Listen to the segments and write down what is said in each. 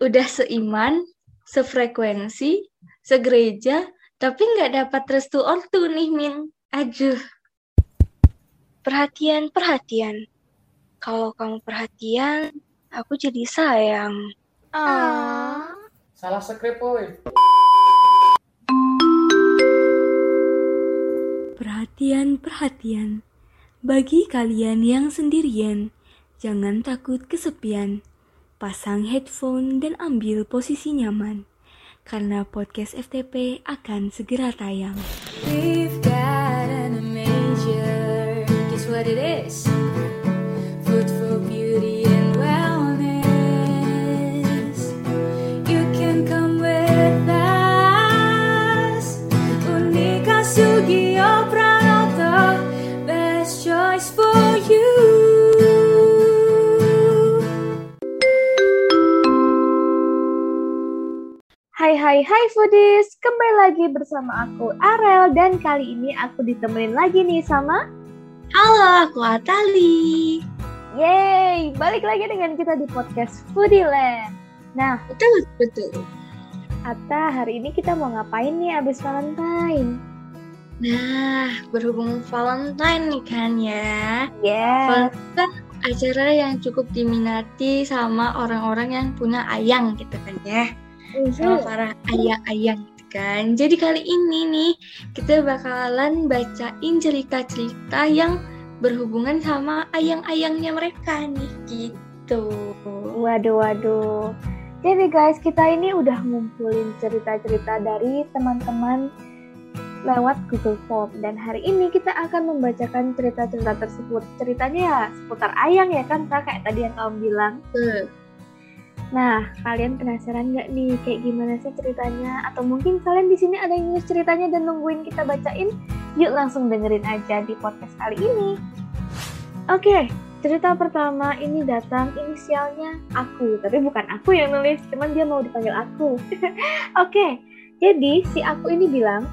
udah seiman, sefrekuensi, segereja, tapi nggak dapat restu ortu nih, Min. Aduh. Perhatian, perhatian. Kalau kamu perhatian, aku jadi sayang. Ah. Salah skrip, boy. Perhatian, perhatian. Bagi kalian yang sendirian, jangan takut kesepian. Pasang headphone dan ambil posisi nyaman. Karena podcast FTP akan segera tayang. We've got an major. Guess what it is? Hai foodies, kembali lagi bersama aku Arel dan kali ini aku ditemenin lagi nih sama Halo, aku Atali. Yeay, balik lagi dengan kita di podcast Foodie Land. Nah, Betul, betul. Atta, hari ini kita mau ngapain nih abis Valentine? Nah, berhubung Valentine nih kan ya. Yeah. Valentine kan acara yang cukup diminati sama orang-orang yang punya ayang gitu kan ya. Sama para ayang-ayang gitu kan. Jadi kali ini nih kita bakalan bacain cerita-cerita yang berhubungan sama ayang-ayangnya mereka nih gitu. Waduh, waduh. Jadi guys, kita ini udah ngumpulin cerita-cerita dari teman-teman lewat Google Form dan hari ini kita akan membacakan cerita-cerita tersebut. Ceritanya ya seputar ayang ya kan, Kak? kayak tadi yang kamu bilang. Nah, kalian penasaran nggak nih kayak gimana sih ceritanya? Atau mungkin kalian di sini ada yang nulis ceritanya dan nungguin kita bacain? Yuk langsung dengerin aja di podcast kali ini. Oke, cerita pertama ini datang inisialnya aku, tapi bukan aku yang nulis, cuman dia mau dipanggil aku. Oke, jadi si aku ini bilang,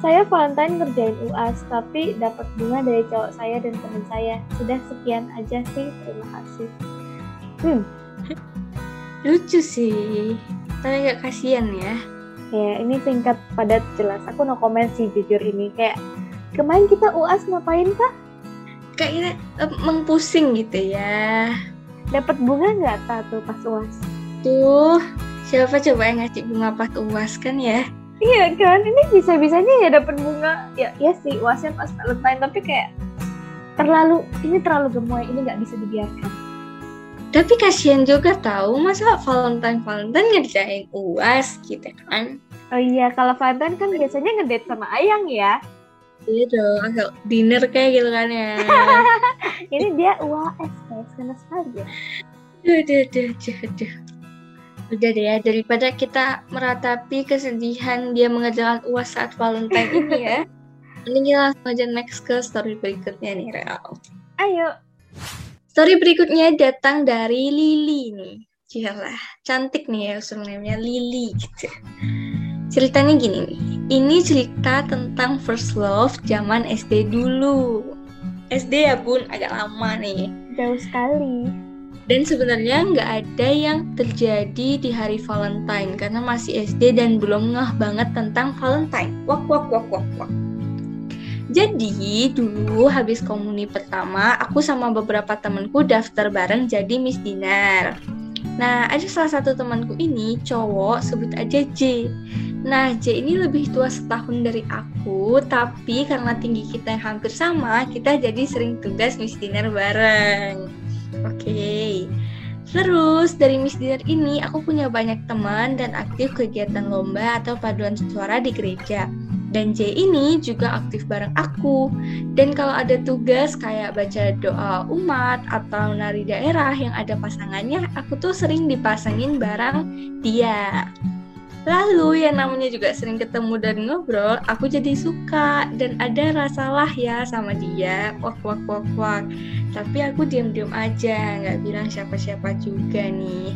saya Valentine ngerjain UAS, tapi dapat bunga dari cowok saya dan teman saya. Sudah sekian aja sih, terima kasih. Hmm, Lucu sih. Tapi gak kasihan ya. Ya, ini singkat padat jelas. Aku no comment sih jujur ini. Kayak kemarin kita UAS ngapain kak? Kayaknya eh, mengpusing gitu ya. Dapat bunga nggak tak tuh pas UAS? Tuh, siapa coba yang ngasih bunga pas UAS kan ya? Iya kan, ini bisa-bisanya ya dapat bunga. Ya, ya sih UASnya pas Valentine, tapi kayak terlalu ini terlalu gemoy, ini nggak bisa dibiarkan. Tapi kasihan juga tahu masa Valentine Valentine ngerjain UAS gitu kan? Oh iya, kalau Valentine kan biasanya ngedate sama Ayang ya. Iya dong, agak dinner kayak gitu kan ya. Ini dia UAS, guys, karena sekali ya. Duh, duh, duh, duh, duh. Udah deh ya, daripada kita meratapi kesedihan dia mengerjakan UAS saat Valentine ini ya. Mending kita langsung aja next ke story berikutnya nih, Real. Ayo, Story berikutnya datang dari Lily nih. Cialah, cantik nih ya username-nya Lily gitu. Ceritanya gini nih. Ini cerita tentang first love zaman SD dulu. SD ya bun, agak lama nih. jauh sekali. Dan sebenarnya nggak ada yang terjadi di hari Valentine karena masih SD dan belum ngeh banget tentang Valentine. Wak wak wak wak wak. Jadi dulu habis komuni pertama, aku sama beberapa temenku daftar bareng jadi Miss Dinar. Nah, ada salah satu temanku ini cowok, sebut aja J. Nah, J ini lebih tua setahun dari aku, tapi karena tinggi kita yang hampir sama, kita jadi sering tugas Miss Dinar bareng. Oke. Terus dari Miss Dinner ini aku punya banyak teman dan aktif kegiatan lomba atau paduan suara di gereja. Dan J ini juga aktif bareng aku. Dan kalau ada tugas kayak baca doa umat atau nari daerah yang ada pasangannya, aku tuh sering dipasangin bareng dia. Lalu yang namanya juga sering ketemu dan ngobrol, aku jadi suka dan ada rasa lah ya sama dia. Wak wak wak wak. Tapi aku diam-diam aja, nggak bilang siapa-siapa juga nih.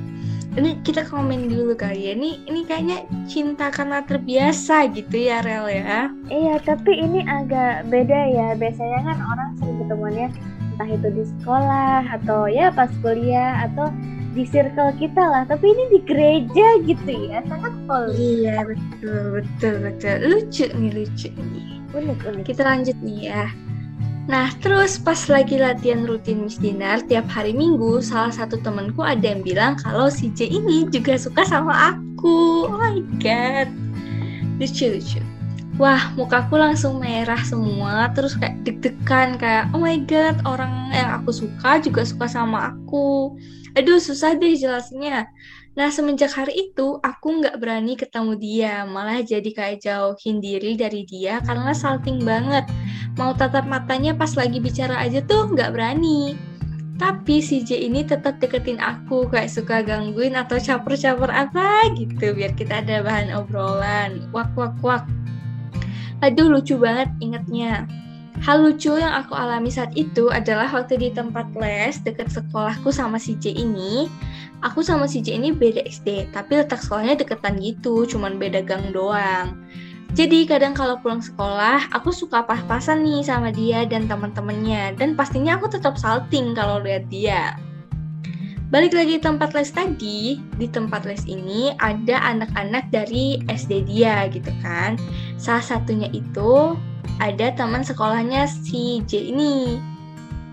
Ini kita komen dulu kali ya. Ini ini kayaknya cinta karena terbiasa gitu ya Rel ya. Iya, tapi ini agak beda ya. Biasanya kan orang sering ketemuannya entah itu di sekolah atau ya pas kuliah atau di circle kita lah tapi ini di gereja gitu ya sangat holy Iya betul betul betul lucu nih lucu nih. unik unik Kita lanjut nih ya. Nah, terus pas lagi latihan rutin Miss Dinar tiap hari Minggu, salah satu temanku ada yang bilang kalau si J ini juga suka sama aku. Oh my god. Lucu lucu. Wah, mukaku langsung merah semua, terus kayak deg-degan kayak oh my god, orang yang aku suka juga suka sama aku. Aduh, susah deh jelasnya. Nah, semenjak hari itu, aku nggak berani ketemu dia, malah jadi kayak jauhin diri dari dia karena salting banget. Mau tatap matanya pas lagi bicara aja tuh nggak berani. Tapi si J ini tetap deketin aku, kayak suka gangguin atau caper-caper apa gitu, biar kita ada bahan obrolan. Wak, wak, wak. Aduh, lucu banget ingetnya. Hal lucu yang aku alami saat itu adalah waktu di tempat les deket sekolahku sama si J ini. Aku sama si J ini beda SD, tapi letak sekolahnya deketan gitu, cuman beda gang doang. Jadi kadang kalau pulang sekolah, aku suka pas-pasan nih sama dia dan teman-temannya, dan pastinya aku tetap salting kalau lihat dia. Balik lagi tempat les tadi, di tempat les ini ada anak-anak dari SD dia gitu kan. Salah satunya itu ada teman sekolahnya si J ini.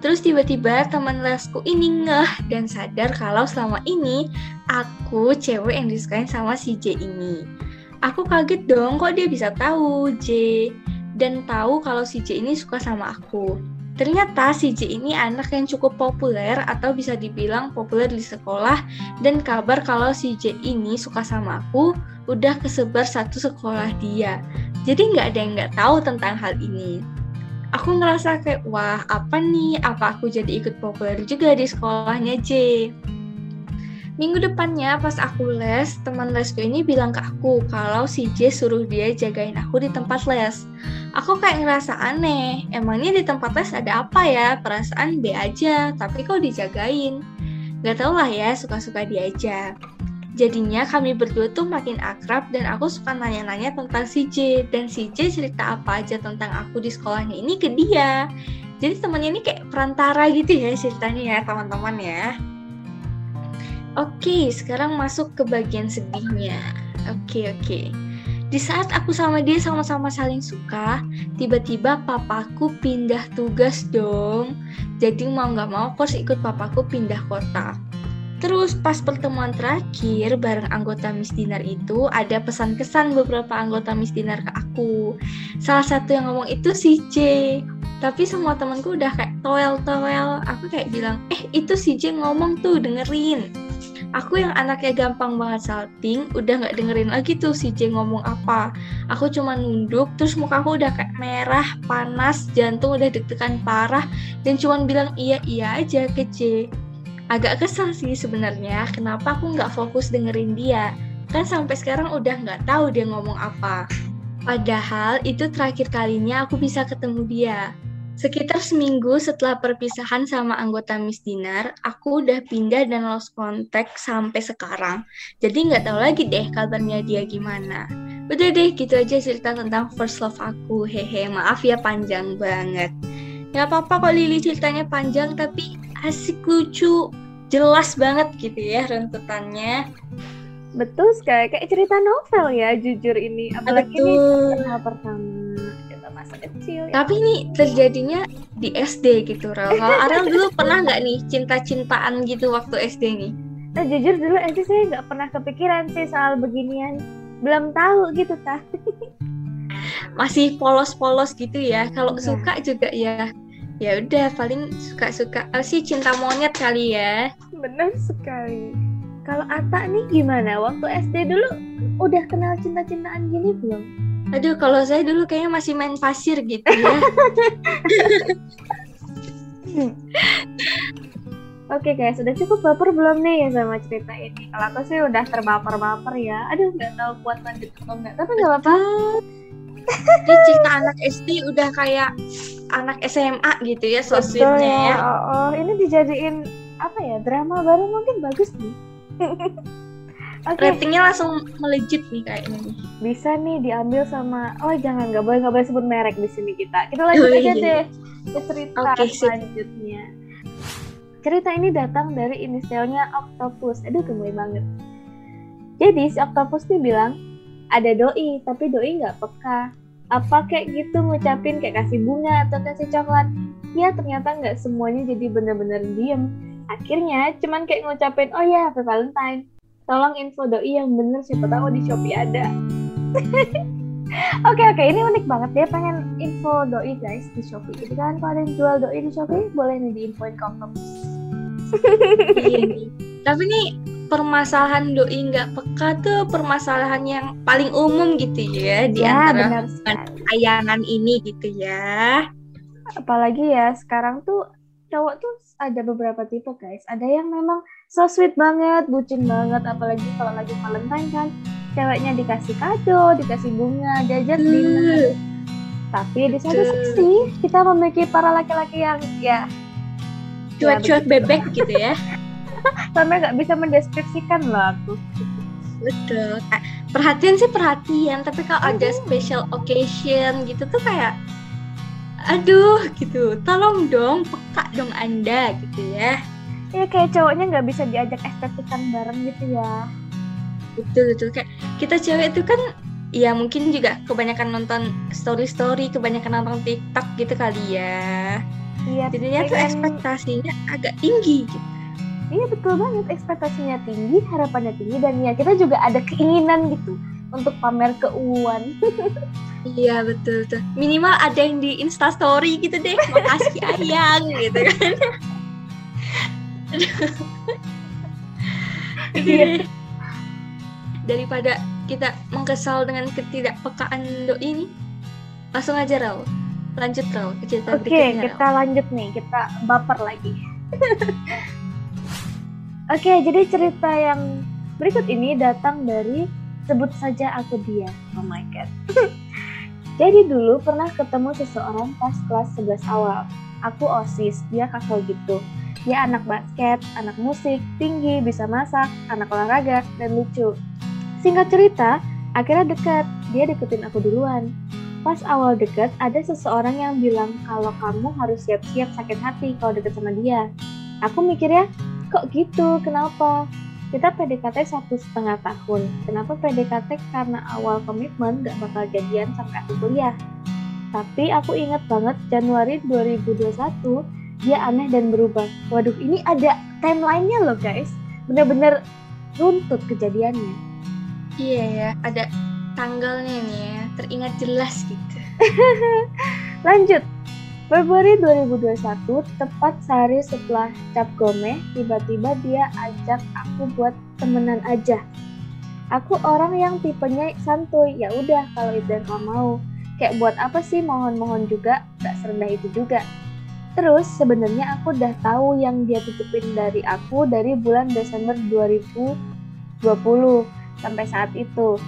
Terus tiba-tiba teman lesku ini ngeh dan sadar kalau selama ini aku cewek yang disukain sama si J ini. Aku kaget dong kok dia bisa tahu J dan tahu kalau si J ini suka sama aku. Ternyata si J ini anak yang cukup populer atau bisa dibilang populer di sekolah dan kabar kalau si J ini suka sama aku udah kesebar satu sekolah dia. Jadi nggak ada yang nggak tahu tentang hal ini. Aku ngerasa kayak, wah apa nih, apa aku jadi ikut populer juga di sekolahnya J. Minggu depannya pas aku les, teman lesku ini bilang ke aku kalau si J suruh dia jagain aku di tempat les. Aku kayak ngerasa aneh, emangnya di tempat les ada apa ya? Perasaan B aja, tapi kok dijagain? Gak tau lah ya, suka-suka dia aja. Jadinya kami berdua tuh makin akrab dan aku suka nanya-nanya tentang si J dan si J cerita apa aja tentang aku di sekolahnya ini ke dia. Jadi temannya ini kayak perantara gitu ya ceritanya ya teman-teman ya. Oke, sekarang masuk ke bagian sedihnya. Oke, oke. Di saat aku sama dia sama-sama saling suka, tiba-tiba papaku pindah tugas dong. Jadi mau nggak mau aku harus ikut papaku pindah kota. Terus pas pertemuan terakhir bareng anggota Miss Dinar itu ada pesan kesan beberapa anggota Miss Dinar ke aku. Salah satu yang ngomong itu si J. Tapi semua temanku udah kayak toel-toel. Aku kayak bilang, eh itu si J ngomong tuh dengerin. Aku yang anaknya gampang banget salting, udah nggak dengerin lagi tuh si J ngomong apa. Aku cuma nunduk, terus mukaku udah kayak merah, panas, jantung udah deg-degan parah, dan cuma bilang iya iya aja ke J agak kesal sih sebenarnya kenapa aku nggak fokus dengerin dia kan sampai sekarang udah nggak tahu dia ngomong apa padahal itu terakhir kalinya aku bisa ketemu dia Sekitar seminggu setelah perpisahan sama anggota Miss Dinar, aku udah pindah dan lost contact sampai sekarang. Jadi nggak tahu lagi deh kabarnya dia gimana. Udah deh, gitu aja cerita tentang first love aku. Hehe, maaf ya panjang banget. Gak apa-apa kok Lili ceritanya panjang, tapi asik lucu jelas banget gitu ya runtutannya. Betul sekali kayak cerita novel ya jujur ini. Apalagi ini kenal pertama kita masa kecil ya. tapi ini terjadinya di SD gitu Rel. Kalau Ariel dulu pernah nggak nih cinta-cintaan gitu waktu SD nih? Nah jujur dulu SD saya nggak pernah kepikiran sih soal beginian. Belum tahu gitu tah masih polos-polos gitu ya. Kalau suka juga ya ya udah paling suka-suka oh, sih cinta monyet kali ya benar sekali kalau Ata nih gimana waktu SD dulu udah kenal cinta-cintaan gini belum aduh kalau saya dulu kayaknya masih main pasir gitu ya Oke guys, sudah cukup baper belum nih ya sama cerita ini? Kalau aku sih udah terbaper-baper ya. Aduh, nggak tahu kuat lanjut atau enggak. Tapi nggak apa-apa. Ini cerita anak SD udah kayak anak SMA gitu ya sosisnya ya. Oh, oh, ini dijadiin apa ya drama baru mungkin bagus nih. Okay. Ratingnya langsung melejit nih kayaknya. Bisa nih diambil sama oh jangan nggak boleh nggak boleh sebut merek di sini kita. Kita lanjut oh, aja iya. deh ke cerita okay, selanjutnya. Cerita ini datang dari inisialnya Octopus. Aduh, gemoy banget. Jadi si Octopus nih bilang, ada doi, tapi doi nggak peka. Apa kayak gitu ngucapin kayak kasih bunga atau kasih coklat. Ya ternyata nggak semuanya jadi bener-bener diem. Akhirnya cuman kayak ngucapin, oh ya Happy Valentine. Tolong info doi yang bener siapa tahu di Shopee ada. Oke oke ini unik banget dia pengen info doi guys di Shopee. Jadi kan kalau ada yang jual doi di Shopee boleh nih diinfoin ke Octopus. Iya. Tapi nih permasalahan doi nggak peka tuh permasalahan yang paling umum gitu ya di Ya, antara hubungan sekali. tayangan ini gitu ya. Apalagi ya sekarang tuh cowok tuh ada beberapa tipe guys. Ada yang memang so sweet banget, bucin banget. Apalagi kalau lagi Valentine kan, ceweknya dikasih kado, dikasih bunga, diajak dinner. Tapi di satu sisi kita memiliki para laki-laki yang ya Cuek-cuek bebek gitu ya. sampai nggak bisa mendeskripsikan lah aku. Betul. Perhatian sih perhatian, tapi kalau ada special occasion gitu tuh kayak aduh gitu. Tolong dong peka dong Anda gitu ya. Ya kayak cowoknya nggak bisa diajak estetikan bareng gitu ya. Betul betul kayak kita cewek itu kan ya mungkin juga kebanyakan nonton story story, kebanyakan nonton TikTok gitu kali ya. Iya, Jadinya tuh ekspektasinya agak tinggi gitu. Iya betul banget ekspektasinya tinggi, harapannya tinggi dan ya kita juga ada keinginan gitu untuk pamer keuuan. Iya betul tuh. Minimal ada yang di Insta Story gitu deh. Makasih ayang gitu kan. Iya. Daripada kita mengkesal dengan ketidakpekaan doi ini, langsung aja Raul. Lanjut Raul ke cerita Oke, berikutnya. kita lanjut nih, kita baper lagi. Oke, jadi cerita yang berikut ini datang dari sebut saja aku dia. Oh my god. jadi dulu pernah ketemu seseorang pas kelas 11 awal. Aku OSIS, dia kakak gitu. Dia anak basket, anak musik, tinggi, bisa masak, anak olahraga, dan lucu. Singkat cerita, akhirnya dekat. Dia deketin aku duluan. Pas awal deket, ada seseorang yang bilang kalau kamu harus siap-siap sakit hati kalau deket sama dia. Aku mikirnya, kok gitu? Kenapa? Kita PDKT satu setengah tahun. Kenapa PDKT karena awal komitmen gak bakal jadian sampai aku kuliah? Tapi aku ingat banget Januari 2021 dia aneh dan berubah. Waduh, ini ada timelinenya loh guys. Bener-bener runtut kejadiannya. Iya ya, ada tanggalnya nih ya. Teringat jelas gitu. Lanjut. Februari 2021, tepat sehari setelah cap gome, tiba-tiba dia ajak aku buat temenan aja. Aku orang yang tipenya santuy, ya udah kalau itu yang kamu mau. Kayak buat apa sih mohon-mohon juga, gak serendah itu juga. Terus sebenarnya aku udah tahu yang dia tutupin dari aku dari bulan Desember 2020 sampai saat itu.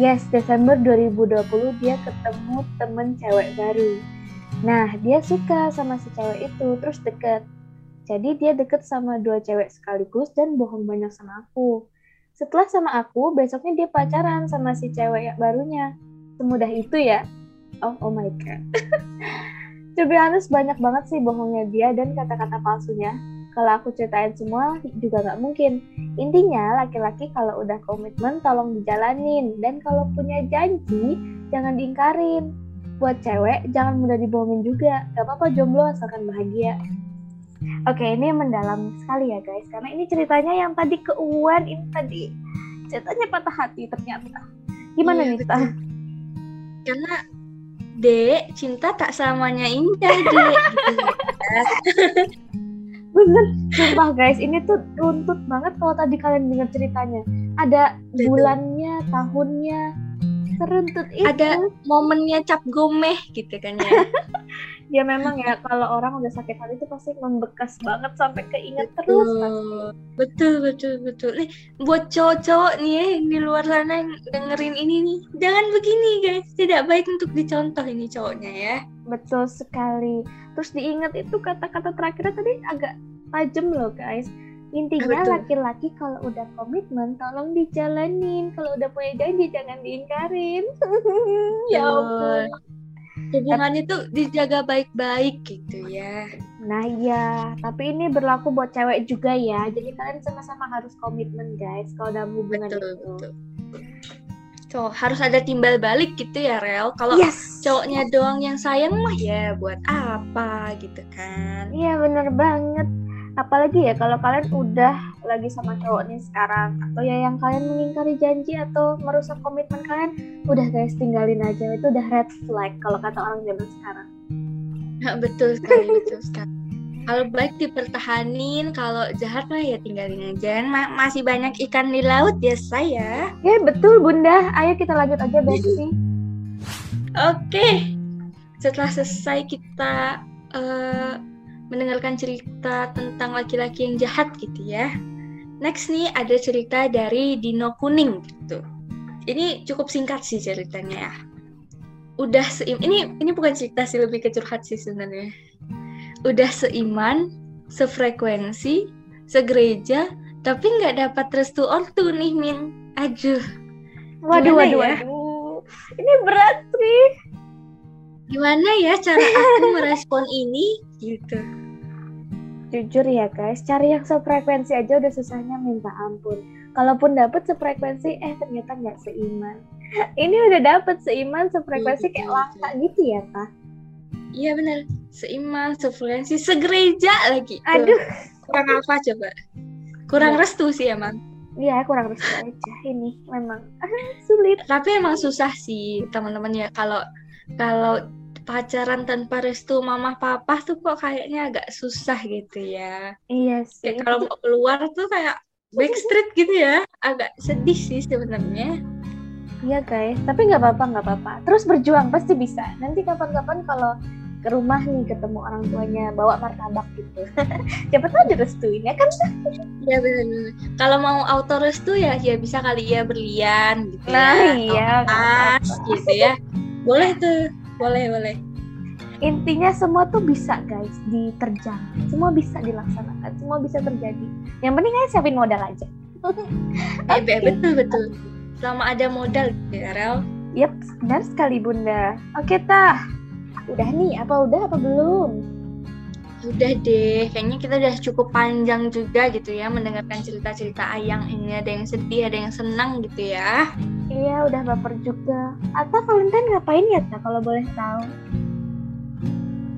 Yes, Desember 2020 dia ketemu temen cewek baru. Nah, dia suka sama si cewek itu, terus deket. Jadi dia deket sama dua cewek sekaligus dan bohong banyak sama aku. Setelah sama aku, besoknya dia pacaran sama si cewek yang barunya. Semudah itu ya? Oh, oh my god. to be honest, banyak banget sih bohongnya dia dan kata-kata palsunya. Kalau aku ceritain semua juga nggak mungkin. Intinya, laki-laki kalau udah komitmen tolong dijalanin. Dan kalau punya janji, jangan diingkarin. Buat cewek, jangan mudah dibohongin juga. Gak apa-apa jomblo asalkan bahagia. Oke, ini mendalam sekali ya guys. Karena ini ceritanya yang tadi keuuan, ini tadi ceritanya patah hati ternyata. Gimana Iya, nih. Tah? Karena Dek, cinta tak selamanya indah, Dek. Gitu. Bener, sumpah guys, ini tuh runtut banget kalau tadi kalian dengar ceritanya. Ada bulannya, tahunnya, seruntut itu. Ada momennya cap gomeh gitu kan ya. Ya memang ya, kalau orang udah sakit hati itu pasti membekas banget sampai keinget terus. pasti. betul, betul, betul. Nih, buat cowok-cowok nih ya yang di luar sana yang dengerin ini nih, jangan begini guys. Tidak baik untuk dicontoh ini cowoknya ya. Betul sekali. Terus diingat itu kata-kata terakhirnya tadi agak tajam loh guys. Intinya laki-laki kalau udah komitmen tolong dijalanin. Kalau udah punya janji jangan diingkarin. ya ampun. Hubungannya tuh dijaga baik-baik gitu ya. Nah iya, tapi ini berlaku buat cewek juga ya. Jadi kalian sama-sama harus komitmen guys kalau dalam hubungan betul itu. betul so harus ada timbal balik gitu ya Rel kalau Yes. cowoknya doang yang sayang mah ya buat apa gitu kan Iya bener banget. Apalagi ya kalau kalian udah lagi sama cowok nih sekarang atau ya yang kalian mengingkari janji atau merusak komitmen kalian, udah guys tinggalin aja itu udah red flag kalau kata orang zaman sekarang. Nah, betul sekali betul sekali kalau baik dipertahanin kalau jahat mah ya tinggalin aja Ma- masih banyak ikan di laut ya saya Ya betul bunda. Ayo kita lanjut aja Besti. oke setelah selesai kita eh, mendengarkan cerita tentang laki-laki yang jahat gitu ya next nih ada cerita dari Dino Kuning gitu ini cukup singkat sih ceritanya ya udah seim ini ini bukan cerita sih lebih ke curhat sih sebenarnya udah seiman sefrekuensi segereja tapi nggak dapat restu ortu nih min aduh Waduh Gimana waduh ya? waduh. Ini berat sih. Gimana ya cara aku merespon ini gitu Jujur ya guys, cari yang sefrekuensi aja udah susahnya minta ampun. Kalaupun dapet sefrekuensi, eh ternyata nggak seiman. Ini udah dapet seiman sefrekuensi kayak langka gitu ya kak? iya benar seiman sefrekuensi segereja lagi Tuh, Aduh, kurang apa coba kurang Ya. restu sih emang iya kurang restu aja. Ini memang sulit. tapi emang susah sih teman-teman ya kalau kalau pacaran tanpa restu mama papa tuh kok kayaknya agak susah gitu ya Iya sih. kayak kalau mau keluar tuh kayak backstreet gitu ya agak sedih sih sebenarnya Iya guys, tapi nggak apa-apa nggak apa-apa. Terus berjuang pasti bisa. Nanti kapan-kapan kalau ke rumah nih ketemu orang tuanya bawa martabak gitu. Siapa tahu direstuin ya kan? ya benar kalau mau auto restu ya ya bisa kali ya berlian gitu Nah, ya iya, emas gitu ya boleh tuh boleh boleh Intinya semua tuh bisa guys diterjang. Semua bisa dilaksanakan. Semua bisa terjadi. Yang penting aja siapin modal aja. Eh, be- betul betul selama ada modal ya Rel Yap, benar sekali bunda. Oke tah. Udah nih, apa udah apa belum? Udah deh kayaknya kita udah cukup panjang juga gitu ya mendengarkan cerita-cerita ayang ini ada yang sedih ada yang senang gitu ya Iya, udah baper juga. Atau Valentine ngapain ya Kak, kalau boleh tahu?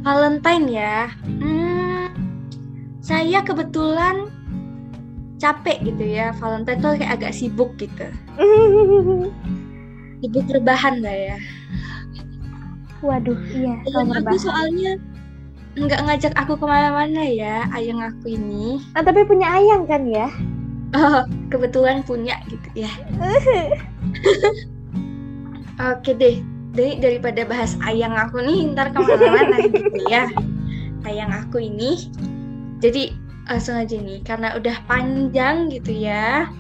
Valentine ya hmm, saya kebetulan capek gitu ya Valentine tuh kayak agak sibuk gitu sibuk rebahan lah ya Waduh, iya, kalau aku berbahaya. soalnya nggak ngajak aku ke mana-mana ya ayang aku ini. Nah, tapi punya ayang kan ya? oh, kebetulan punya gitu ya. Oke deh dari daripada bahas ayang aku nih ntar ke mana-mana gitu ya. Ayang aku ini. Jadi langsung aja nih karena udah panjang gitu ya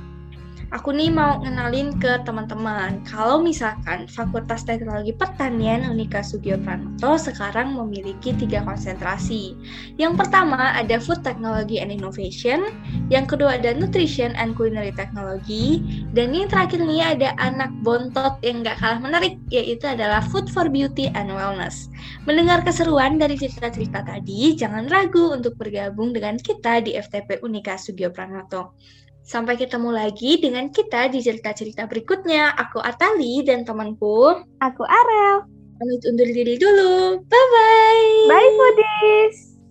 aku nih mau ngenalin ke teman-teman. Kalau misalkan Fakultas Teknologi Pertanian Unika Sugio Pranoto sekarang memiliki tiga konsentrasi. Yang pertama ada Food Technology and Innovation yang kedua ada Nutrition and Culinary Technology dan yang terakhir nih ada anak bontot yang gak kalah menarik yaitu adalah Food for Beauty and Wellness. Mendengar keseruan dari cerita-cerita tadi jangan ragu untuk bergabung dengan kita di FTP Unika Sugio Pranoto Sampai ketemu lagi dengan kita di cerita-cerita berikutnya. Aku Atali dan temanku Aku Arel. pamit undur diri dulu. Bye-bye! Bye foodies.